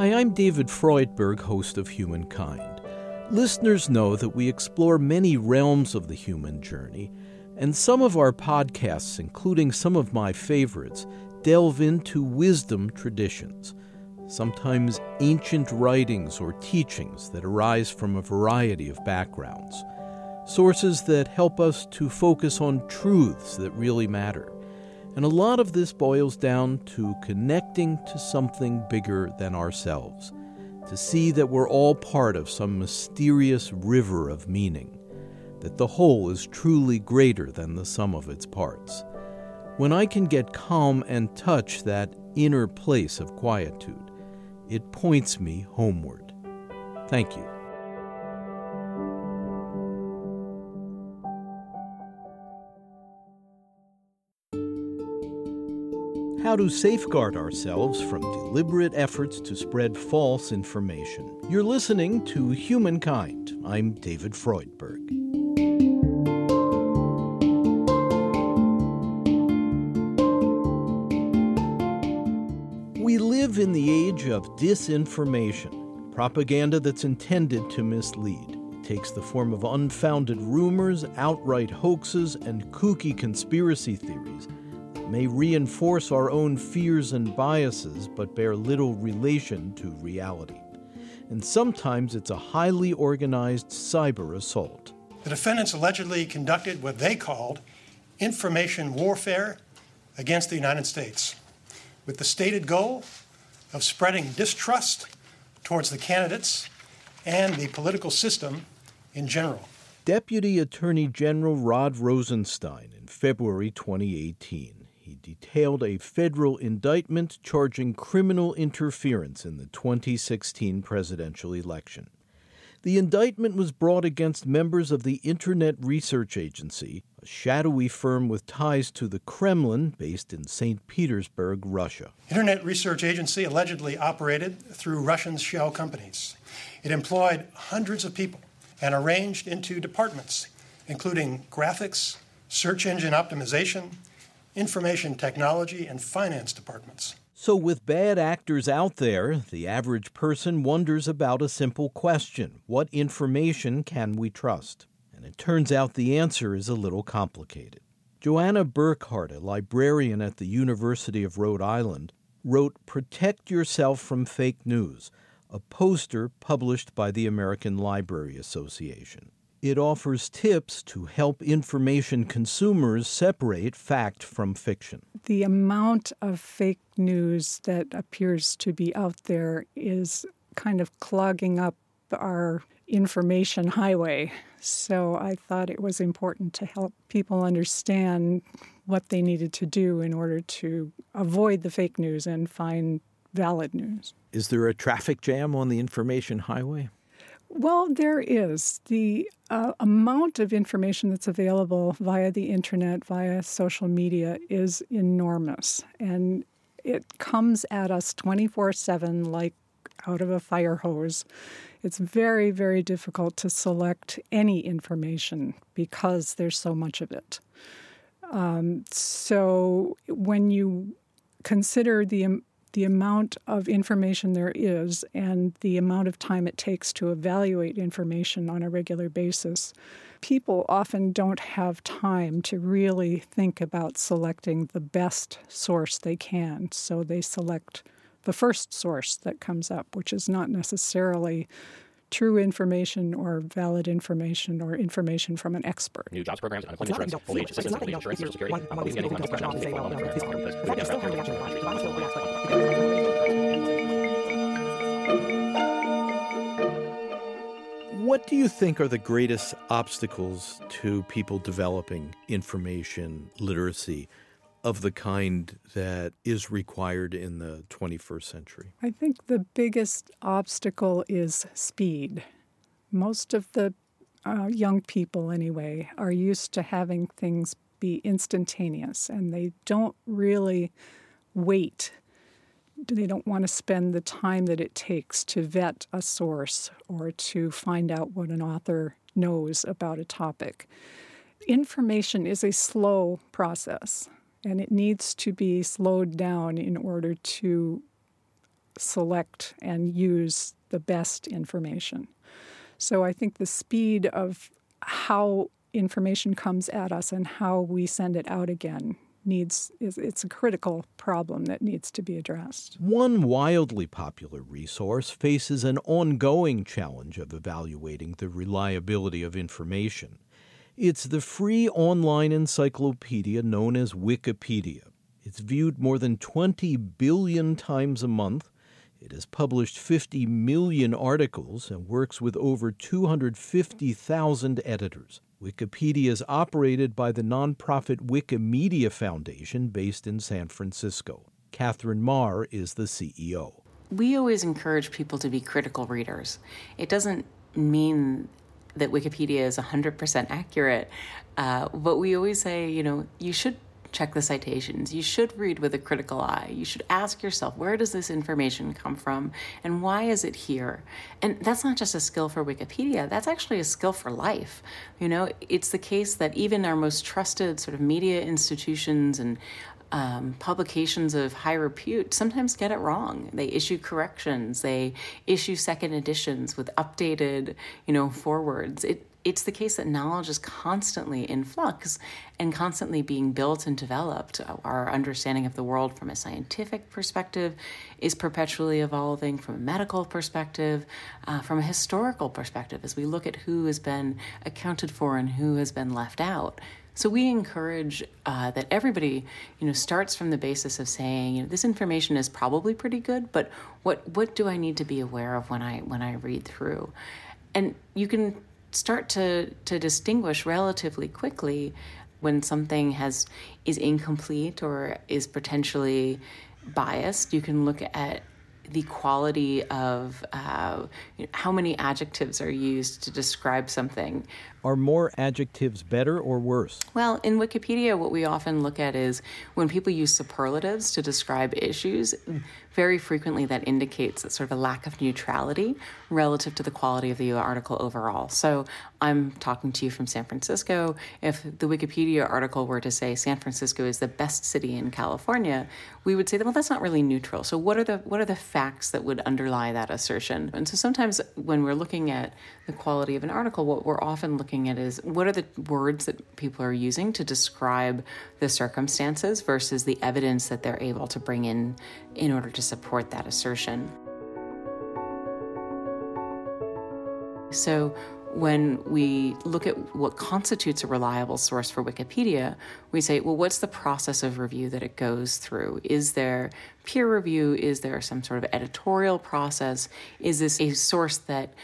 Hi, I'm David Freudberg, host of Humankind. Listeners know that we explore many realms of the human journey, and some of our podcasts, including some of my favorites, delve into wisdom traditions, sometimes ancient writings or teachings that arise from a variety of backgrounds, sources that help us to focus on truths that really matter. And a lot of this boils down to connecting to something bigger than ourselves, to see that we're all part of some mysterious river of meaning, that the whole is truly greater than the sum of its parts. When I can get calm and touch that inner place of quietude, it points me homeward. Thank you. How to safeguard ourselves from deliberate efforts to spread false information. You're listening to Humankind. I'm David Freudberg. We live in the age of disinformation, propaganda that's intended to mislead. It takes the form of unfounded rumors, outright hoaxes, and kooky conspiracy theories may reinforce our own fears and biases but bear little relation to reality. And sometimes it's a highly organized cyber assault. The defendants allegedly conducted what they called information warfare against the United States, with the stated goal of spreading distrust towards the candidates and the political system in general. Deputy Attorney General Rod Rosenstein in February 2018 detailed a federal indictment charging criminal interference in the 2016 presidential election. The indictment was brought against members of the Internet Research Agency, a shadowy firm with ties to the Kremlin based in St. Petersburg, Russia. Internet Research Agency allegedly operated through Russian shell companies. It employed hundreds of people and arranged into departments, including graphics, search engine optimization, information technology, and finance departments. So, with bad actors out there, the average person wonders about a simple question What information can we trust? And it turns out the answer is a little complicated. Joanna Burkhardt, a librarian at the University of Rhode Island, wrote Protect Yourself from Fake News, a poster published by the American Library Association. It offers tips to help information consumers separate fact from fiction. The amount of fake news that appears to be out there is kind of clogging up our information highway. So I thought it was important to help people understand what they needed to do in order to avoid the fake news and find valid news. Is there a traffic jam on the information highway? Well, there is. The uh, amount of information that's available via the internet, via social media, is enormous. And it comes at us 24 7 like out of a fire hose. It's very, very difficult to select any information because there's so much of it. Um, so when you consider the the amount of information there is and the amount of time it takes to evaluate information on a regular basis, people often don't have time to really think about selecting the best source they can. So they select the first source that comes up, which is not necessarily true information or valid information or information from an expert. New jobs programs, unemployment insurance, old age assistance, insurance, social security, What do you think are the greatest obstacles to people developing information literacy of the kind that is required in the 21st century? I think the biggest obstacle is speed. Most of the uh, young people, anyway, are used to having things be instantaneous and they don't really wait. They don't want to spend the time that it takes to vet a source or to find out what an author knows about a topic. Information is a slow process and it needs to be slowed down in order to select and use the best information. So I think the speed of how information comes at us and how we send it out again needs is it's a critical problem that needs to be addressed. One wildly popular resource faces an ongoing challenge of evaluating the reliability of information. It's the free online encyclopedia known as Wikipedia. It's viewed more than 20 billion times a month. It has published 50 million articles and works with over 250,000 editors. Wikipedia is operated by the nonprofit Wikimedia Foundation based in San Francisco. Catherine Maher is the CEO. We always encourage people to be critical readers. It doesn't mean that Wikipedia is 100% accurate. Uh, but we always say, you know, you should check the citations. You should read with a critical eye. You should ask yourself, where does this information come from and why is it here? And that's not just a skill for Wikipedia, that's actually a skill for life. You know, it's the case that even our most trusted sort of media institutions and um, publications of high repute sometimes get it wrong. They issue corrections. They issue second editions with updated, you know, forwards. It it's the case that knowledge is constantly in flux and constantly being built and developed. Our understanding of the world from a scientific perspective is perpetually evolving, from a medical perspective, uh, from a historical perspective, as we look at who has been accounted for and who has been left out. So we encourage uh, that everybody, you know, starts from the basis of saying, you know, this information is probably pretty good, but what what do I need to be aware of when I when I read through? And you can start to to distinguish relatively quickly when something has is incomplete or is potentially biased. You can look at the quality of uh, you know, how many adjectives are used to describe something. Are more adjectives better or worse? Well, in Wikipedia, what we often look at is when people use superlatives to describe issues, very frequently that indicates sort of a lack of neutrality relative to the quality of the article overall. So I'm talking to you from San Francisco. If the Wikipedia article were to say San Francisco is the best city in California, we would say, well, that's not really neutral. So what are the what are the facts that would underlie that assertion? And so sometimes when we're looking at the quality of an article, what we're often looking at is what are the words that people are using to describe the circumstances versus the evidence that they're able to bring in in order to support that assertion. So, when we look at what constitutes a reliable source for Wikipedia, we say, well, what's the process of review that it goes through? Is there peer review? Is there some sort of editorial process? Is this a source that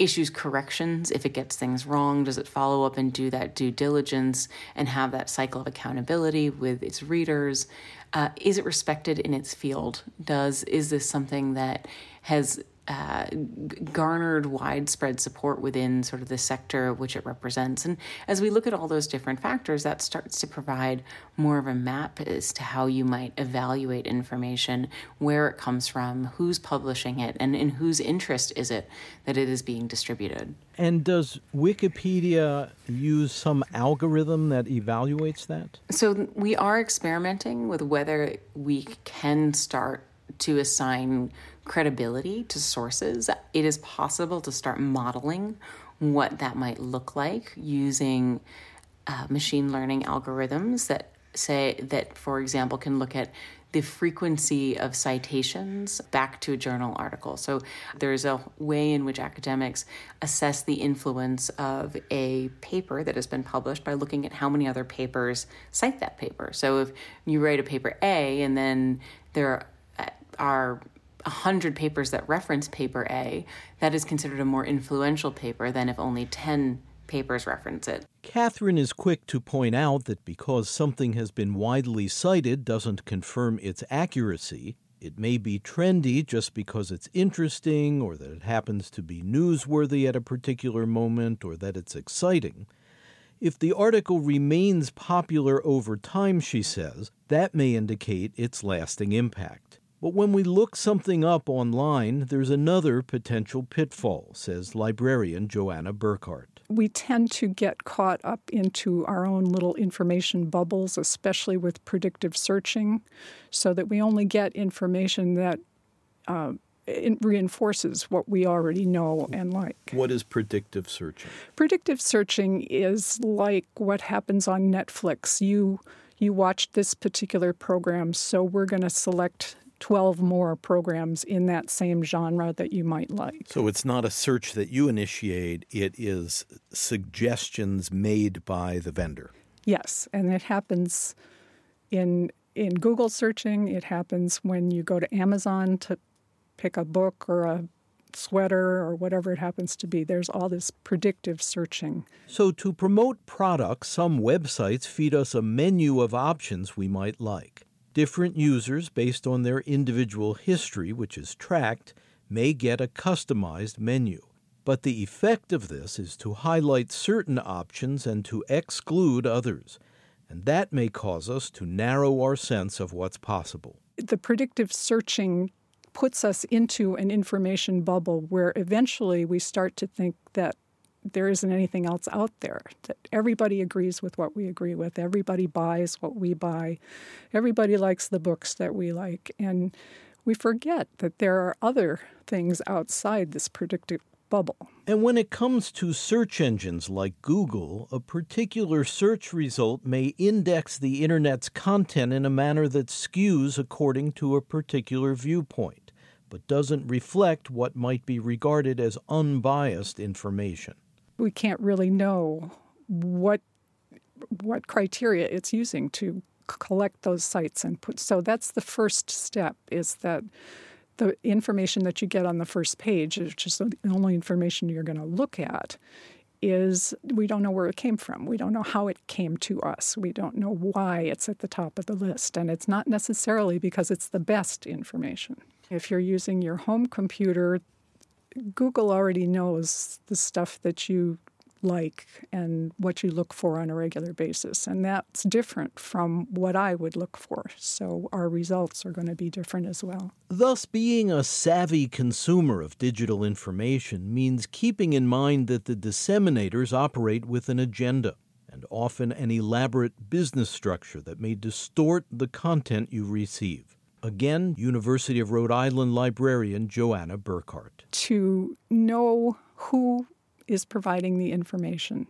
issues corrections if it gets things wrong? Does it follow up and do that due diligence and have that cycle of accountability with its readers? Uh, is it respected in its field? Does is this something that has uh, garnered widespread support within sort of the sector which it represents. And as we look at all those different factors, that starts to provide more of a map as to how you might evaluate information, where it comes from, who's publishing it, and in whose interest is it that it is being distributed. And does Wikipedia use some algorithm that evaluates that? So we are experimenting with whether we can start to assign credibility to sources, it is possible to start modeling what that might look like using uh, machine learning algorithms that say that, for example, can look at the frequency of citations back to a journal article. So there's a way in which academics assess the influence of a paper that has been published by looking at how many other papers cite that paper. So if you write a paper A and then there are 100 papers that reference paper A, that is considered a more influential paper than if only 10 papers reference it. Catherine is quick to point out that because something has been widely cited doesn't confirm its accuracy. It may be trendy just because it's interesting, or that it happens to be newsworthy at a particular moment, or that it's exciting. If the article remains popular over time, she says, that may indicate its lasting impact. But when we look something up online, there's another potential pitfall, says librarian Joanna Burkhardt. We tend to get caught up into our own little information bubbles, especially with predictive searching, so that we only get information that uh, reinforces what we already know and like. What is predictive searching? Predictive searching is like what happens on Netflix. You you watched this particular program, so we're going to select 12 more programs in that same genre that you might like. So it's not a search that you initiate, it is suggestions made by the vendor. Yes, and it happens in in Google searching, it happens when you go to Amazon to pick a book or a sweater or whatever it happens to be. There's all this predictive searching. So, to promote products, some websites feed us a menu of options we might like. Different users, based on their individual history, which is tracked, may get a customized menu. But the effect of this is to highlight certain options and to exclude others. And that may cause us to narrow our sense of what's possible. The predictive searching puts us into an information bubble where eventually we start to think that there isn't anything else out there, that everybody agrees with what we agree with, everybody buys what we buy, everybody likes the books that we like. And we forget that there are other things outside this predictive bubble. And when it comes to search engines like Google, a particular search result may index the Internet's content in a manner that skews according to a particular viewpoint, but doesn't reflect what might be regarded as unbiased information we can't really know what what criteria it's using to collect those sites and put so that's the first step is that the information that you get on the first page is the only information you're going to look at is we don't know where it came from. We don't know how it came to us. We don't know why it's at the top of the list. And it's not necessarily because it's the best information. If you're using your home computer Google already knows the stuff that you like and what you look for on a regular basis. And that's different from what I would look for. So our results are going to be different as well. Thus, being a savvy consumer of digital information means keeping in mind that the disseminators operate with an agenda and often an elaborate business structure that may distort the content you receive. Again, University of Rhode Island librarian Joanna Burkhardt. To know who is providing the information.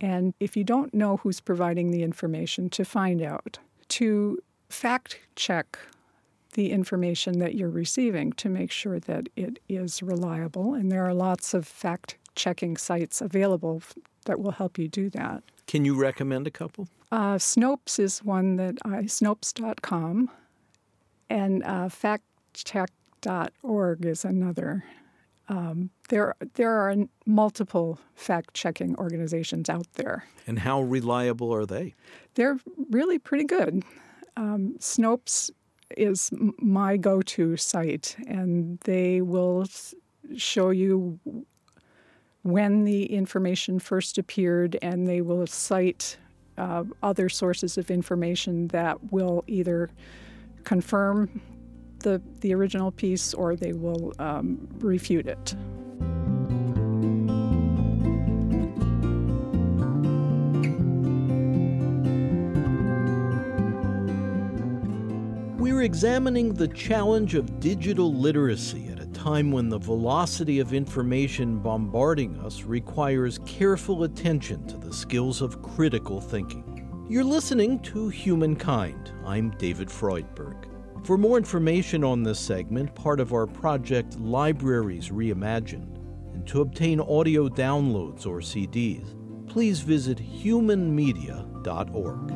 And if you don't know who's providing the information, to find out. To fact check the information that you're receiving to make sure that it is reliable. And there are lots of fact checking sites available that will help you do that. Can you recommend a couple? Uh, Snopes is one that I, Snopes.com and uh, factcheck.org is another. Um, there, there are multiple fact checking organizations out there. And how reliable are they? They're really pretty good. Um, Snopes is my go to site, and they will show you when the information first appeared, and they will cite uh, other sources of information that will either confirm the, the original piece or they will um, refute it. We're examining the challenge of digital literacy at a time when the velocity of information bombarding us requires careful attention to the skills of critical thinking. You're listening to Humankind. I'm David Freudberg. For more information on this segment, part of our project Libraries Reimagined, and to obtain audio downloads or CDs, please visit humanmedia.org.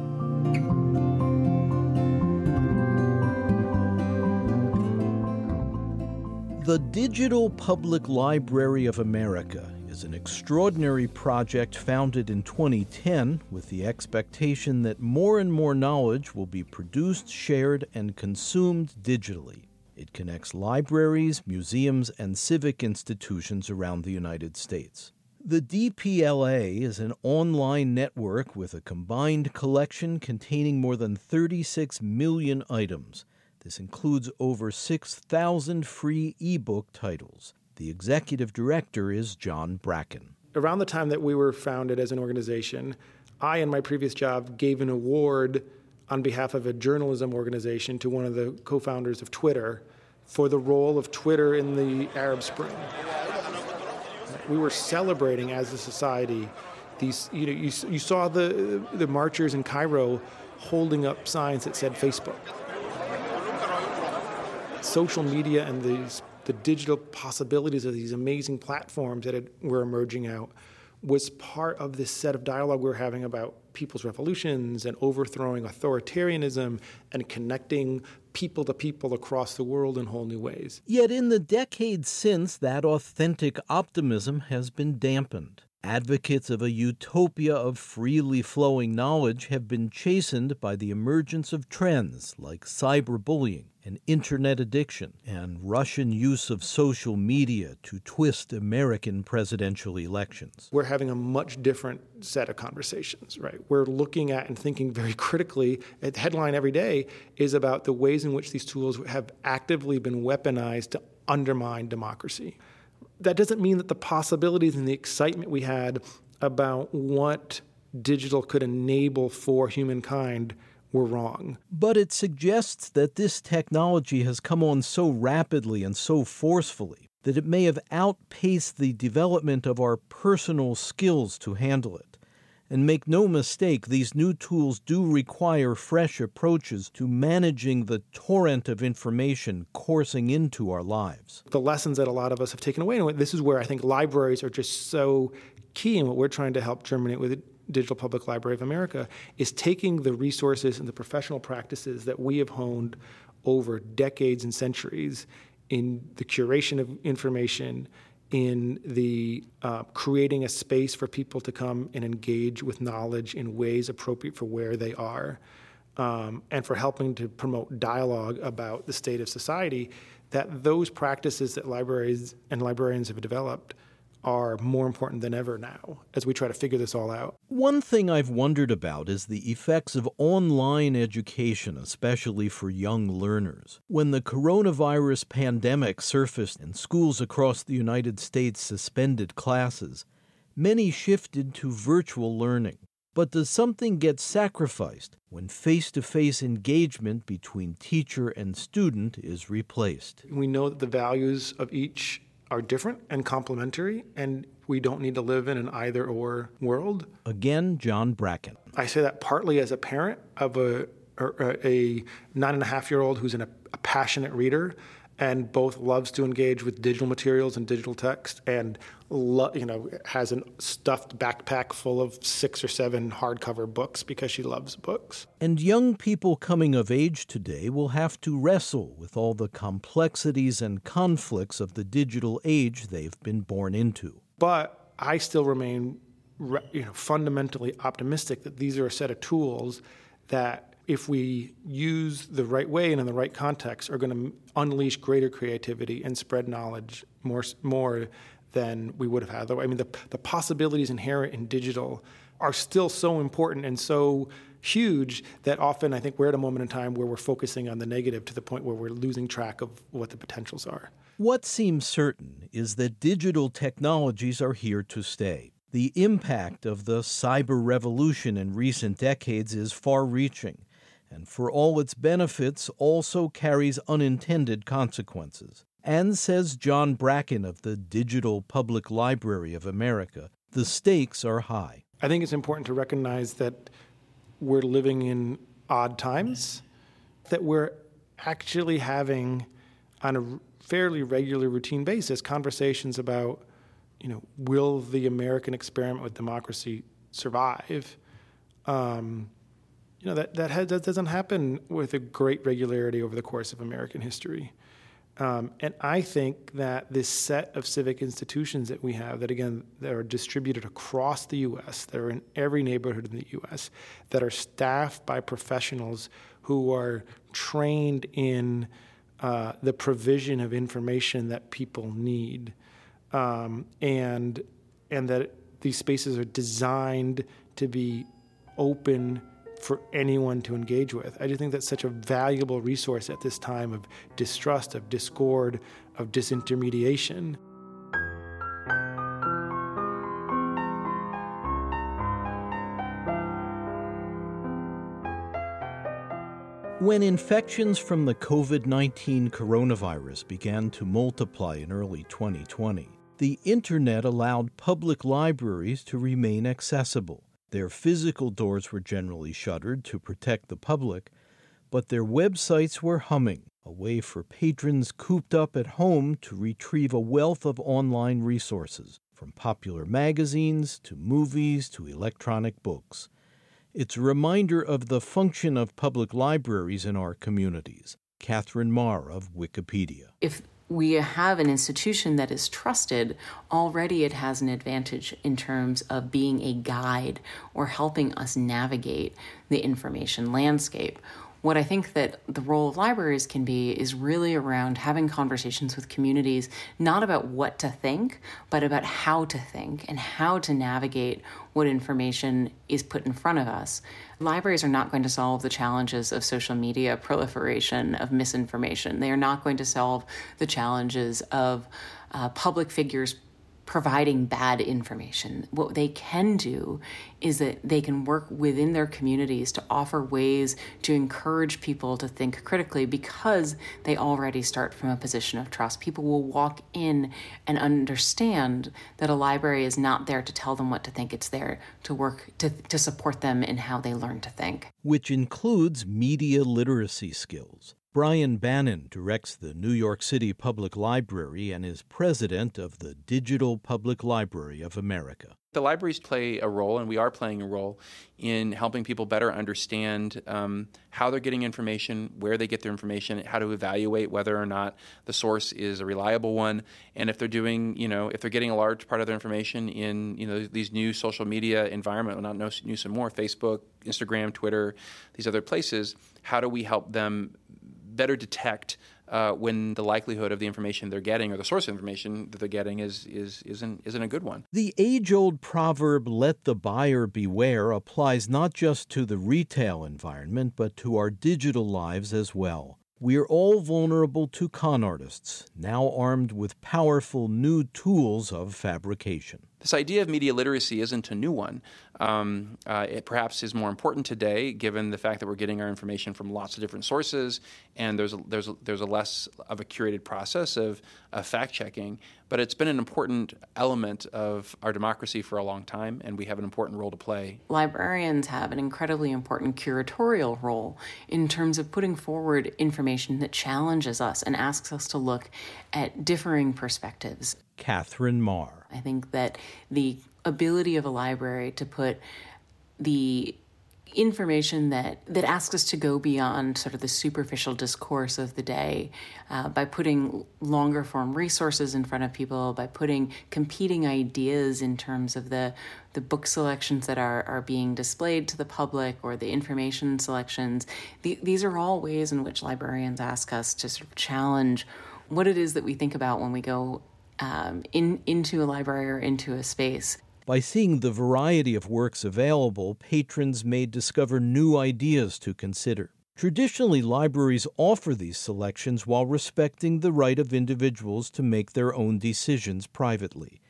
The Digital Public Library of America is an extraordinary project founded in 2010 with the expectation that more and more knowledge will be produced, shared, and consumed digitally. It connects libraries, museums, and civic institutions around the United States. The DPLA is an online network with a combined collection containing more than 36 million items. This includes over 6,000 free ebook titles. The executive director is John Bracken. Around the time that we were founded as an organization, I, in my previous job, gave an award on behalf of a journalism organization to one of the co founders of Twitter for the role of Twitter in the Arab Spring. We were celebrating as a society these, you know, you, you saw the, the marchers in Cairo holding up signs that said Facebook. Social media and these, the digital possibilities of these amazing platforms that had, were emerging out was part of this set of dialogue we were having about people's revolutions and overthrowing authoritarianism and connecting people to people across the world in whole new ways. Yet, in the decades since, that authentic optimism has been dampened. Advocates of a utopia of freely flowing knowledge have been chastened by the emergence of trends like cyberbullying and internet addiction and Russian use of social media to twist American presidential elections. We're having a much different set of conversations, right? We're looking at and thinking very critically. The headline every day is about the ways in which these tools have actively been weaponized to undermine democracy that doesn't mean that the possibilities and the excitement we had about what digital could enable for humankind were wrong. But it suggests that this technology has come on so rapidly and so forcefully that it may have outpaced the development of our personal skills to handle it. And make no mistake, these new tools do require fresh approaches to managing the torrent of information coursing into our lives. The lessons that a lot of us have taken away, and this is where I think libraries are just so key in what we're trying to help germinate with the Digital Public Library of America, is taking the resources and the professional practices that we have honed over decades and centuries in the curation of information in the uh, creating a space for people to come and engage with knowledge in ways appropriate for where they are, um, and for helping to promote dialogue about the state of society, that those practices that libraries and librarians have developed are more important than ever now as we try to figure this all out. One thing I've wondered about is the effects of online education, especially for young learners. When the coronavirus pandemic surfaced and schools across the United States suspended classes, many shifted to virtual learning. But does something get sacrificed when face to face engagement between teacher and student is replaced? We know that the values of each are different and complementary, and we don't need to live in an either or world. Again, John Bracken. I say that partly as a parent of a, a nine and a half year old who's an, a passionate reader and both loves to engage with digital materials and digital text and lo- you know has a stuffed backpack full of six or seven hardcover books because she loves books. And young people coming of age today will have to wrestle with all the complexities and conflicts of the digital age they've been born into. But i still remain you know fundamentally optimistic that these are a set of tools that if we use the right way and in the right context, are going to unleash greater creativity and spread knowledge more more than we would have had. I mean, the the possibilities inherent in digital are still so important and so huge that often I think we're at a moment in time where we're focusing on the negative to the point where we're losing track of what the potentials are. What seems certain is that digital technologies are here to stay. The impact of the cyber revolution in recent decades is far reaching and for all its benefits also carries unintended consequences. And says John Bracken of the Digital Public Library of America, the stakes are high. I think it's important to recognize that we're living in odd times, that we're actually having, on a fairly regular routine basis, conversations about, you know, will the American experiment with democracy survive? Um, you know that that, has, that doesn't happen with a great regularity over the course of American history. Um, and I think that this set of civic institutions that we have, that again, that are distributed across the U.S., that are in every neighborhood in the U.S., that are staffed by professionals who are trained in uh, the provision of information that people need, um, and and that these spaces are designed to be open for anyone to engage with. I just think that's such a valuable resource at this time of distrust, of discord, of disintermediation. When infections from the COVID 19 coronavirus began to multiply in early 2020, the Internet allowed public libraries to remain accessible. Their physical doors were generally shuttered to protect the public, but their websites were humming, a way for patrons cooped up at home to retrieve a wealth of online resources, from popular magazines to movies to electronic books. It's a reminder of the function of public libraries in our communities. Catherine Maher of Wikipedia. If we have an institution that is trusted, already it has an advantage in terms of being a guide or helping us navigate the information landscape what I think that the role of libraries can be is really around having conversations with communities, not about what to think, but about how to think and how to navigate what information is put in front of us. Libraries are not going to solve the challenges of social media proliferation, of misinformation. They are not going to solve the challenges of uh, public figures providing bad information. What they can do is that they can work within their communities to offer ways to encourage people to think critically because they already start from a position of trust. People will walk in and understand that a library is not there to tell them what to think, it's there to work to, to support them in how they learn to think. Which includes media literacy skills. Brian Bannon directs the New York City Public Library and is president of the Digital Public Library of America. The libraries play a role, and we are playing a role, in helping people better understand um, how they're getting information, where they get their information, how to evaluate whether or not the source is a reliable one, and if they're doing, you know, if they're getting a large part of their information in, you know, these new social media environment, not new some more, Facebook, Instagram, Twitter, these other places, how do we help them better detect uh, when the likelihood of the information they're getting or the source of information that they're getting is, is, isn't, isn't a good one. The age old proverb, let the buyer beware, applies not just to the retail environment, but to our digital lives as well. We are all vulnerable to con artists, now armed with powerful new tools of fabrication. This idea of media literacy isn't a new one. Um, uh, it perhaps is more important today, given the fact that we're getting our information from lots of different sources, and there's a, there's a, there's a less of a curated process of, of fact checking. But it's been an important element of our democracy for a long time, and we have an important role to play. Librarians have an incredibly important curatorial role in terms of putting forward information that challenges us and asks us to look at differing perspectives. Catherine Maher. I think that the ability of a library to put the information that that asks us to go beyond sort of the superficial discourse of the day uh, by putting longer form resources in front of people by putting competing ideas in terms of the the book selections that are are being displayed to the public or the information selections the, these are all ways in which librarians ask us to sort of challenge what it is that we think about when we go um, in into a library or into a space. By seeing the variety of works available, patrons may discover new ideas to consider. Traditionally, libraries offer these selections while respecting the right of individuals to make their own decisions privately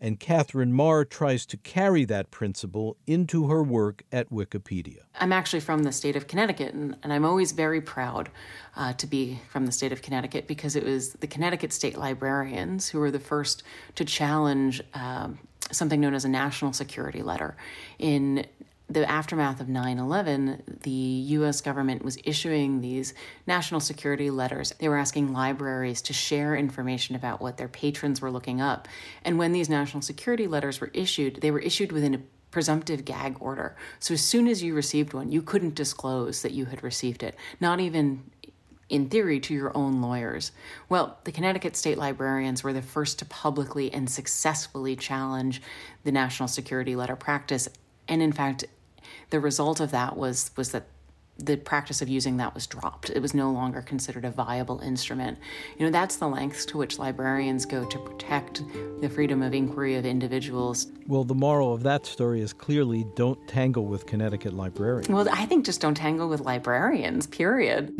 and Catherine Maher tries to carry that principle into her work at Wikipedia. I'm actually from the state of Connecticut, and, and I'm always very proud uh, to be from the state of Connecticut because it was the Connecticut state librarians who were the first to challenge um, something known as a national security letter in the aftermath of 9 11, the US government was issuing these national security letters. They were asking libraries to share information about what their patrons were looking up. And when these national security letters were issued, they were issued within a presumptive gag order. So as soon as you received one, you couldn't disclose that you had received it, not even in theory, to your own lawyers. Well, the Connecticut state librarians were the first to publicly and successfully challenge the national security letter practice. And in fact, the result of that was was that the practice of using that was dropped. It was no longer considered a viable instrument. You know, that's the lengths to which librarians go to protect the freedom of inquiry of individuals. Well, the moral of that story is clearly don't tangle with Connecticut librarians. Well, I think just don't tangle with librarians, period.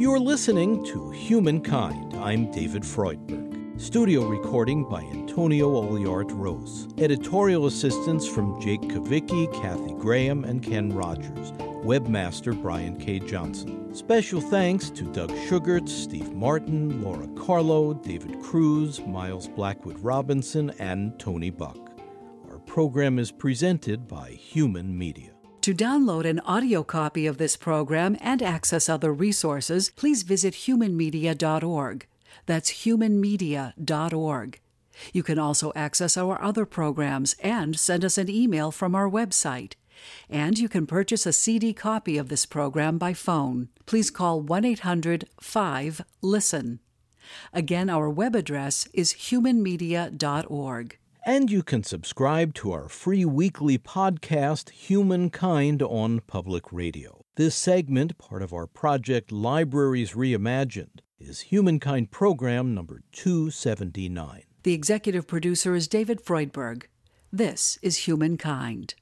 You're listening to Humankind. I'm David Freudberg. Studio recording by Antonio Oliart Rose. Editorial assistance from Jake Kavicki, Kathy Graham, and Ken Rogers. Webmaster Brian K. Johnson. Special thanks to Doug Sugart, Steve Martin, Laura Carlo, David Cruz, Miles Blackwood Robinson, and Tony Buck. Our program is presented by Human Media. To download an audio copy of this program and access other resources, please visit humanmedia.org. That's humanmedia.org. You can also access our other programs and send us an email from our website. And you can purchase a CD copy of this program by phone. Please call 1 800 5 LISTEN. Again, our web address is humanmedia.org. And you can subscribe to our free weekly podcast, Humankind, on public radio. This segment, part of our project Libraries Reimagined, is Humankind Program number 279. The executive producer is David Freudberg. This is Humankind.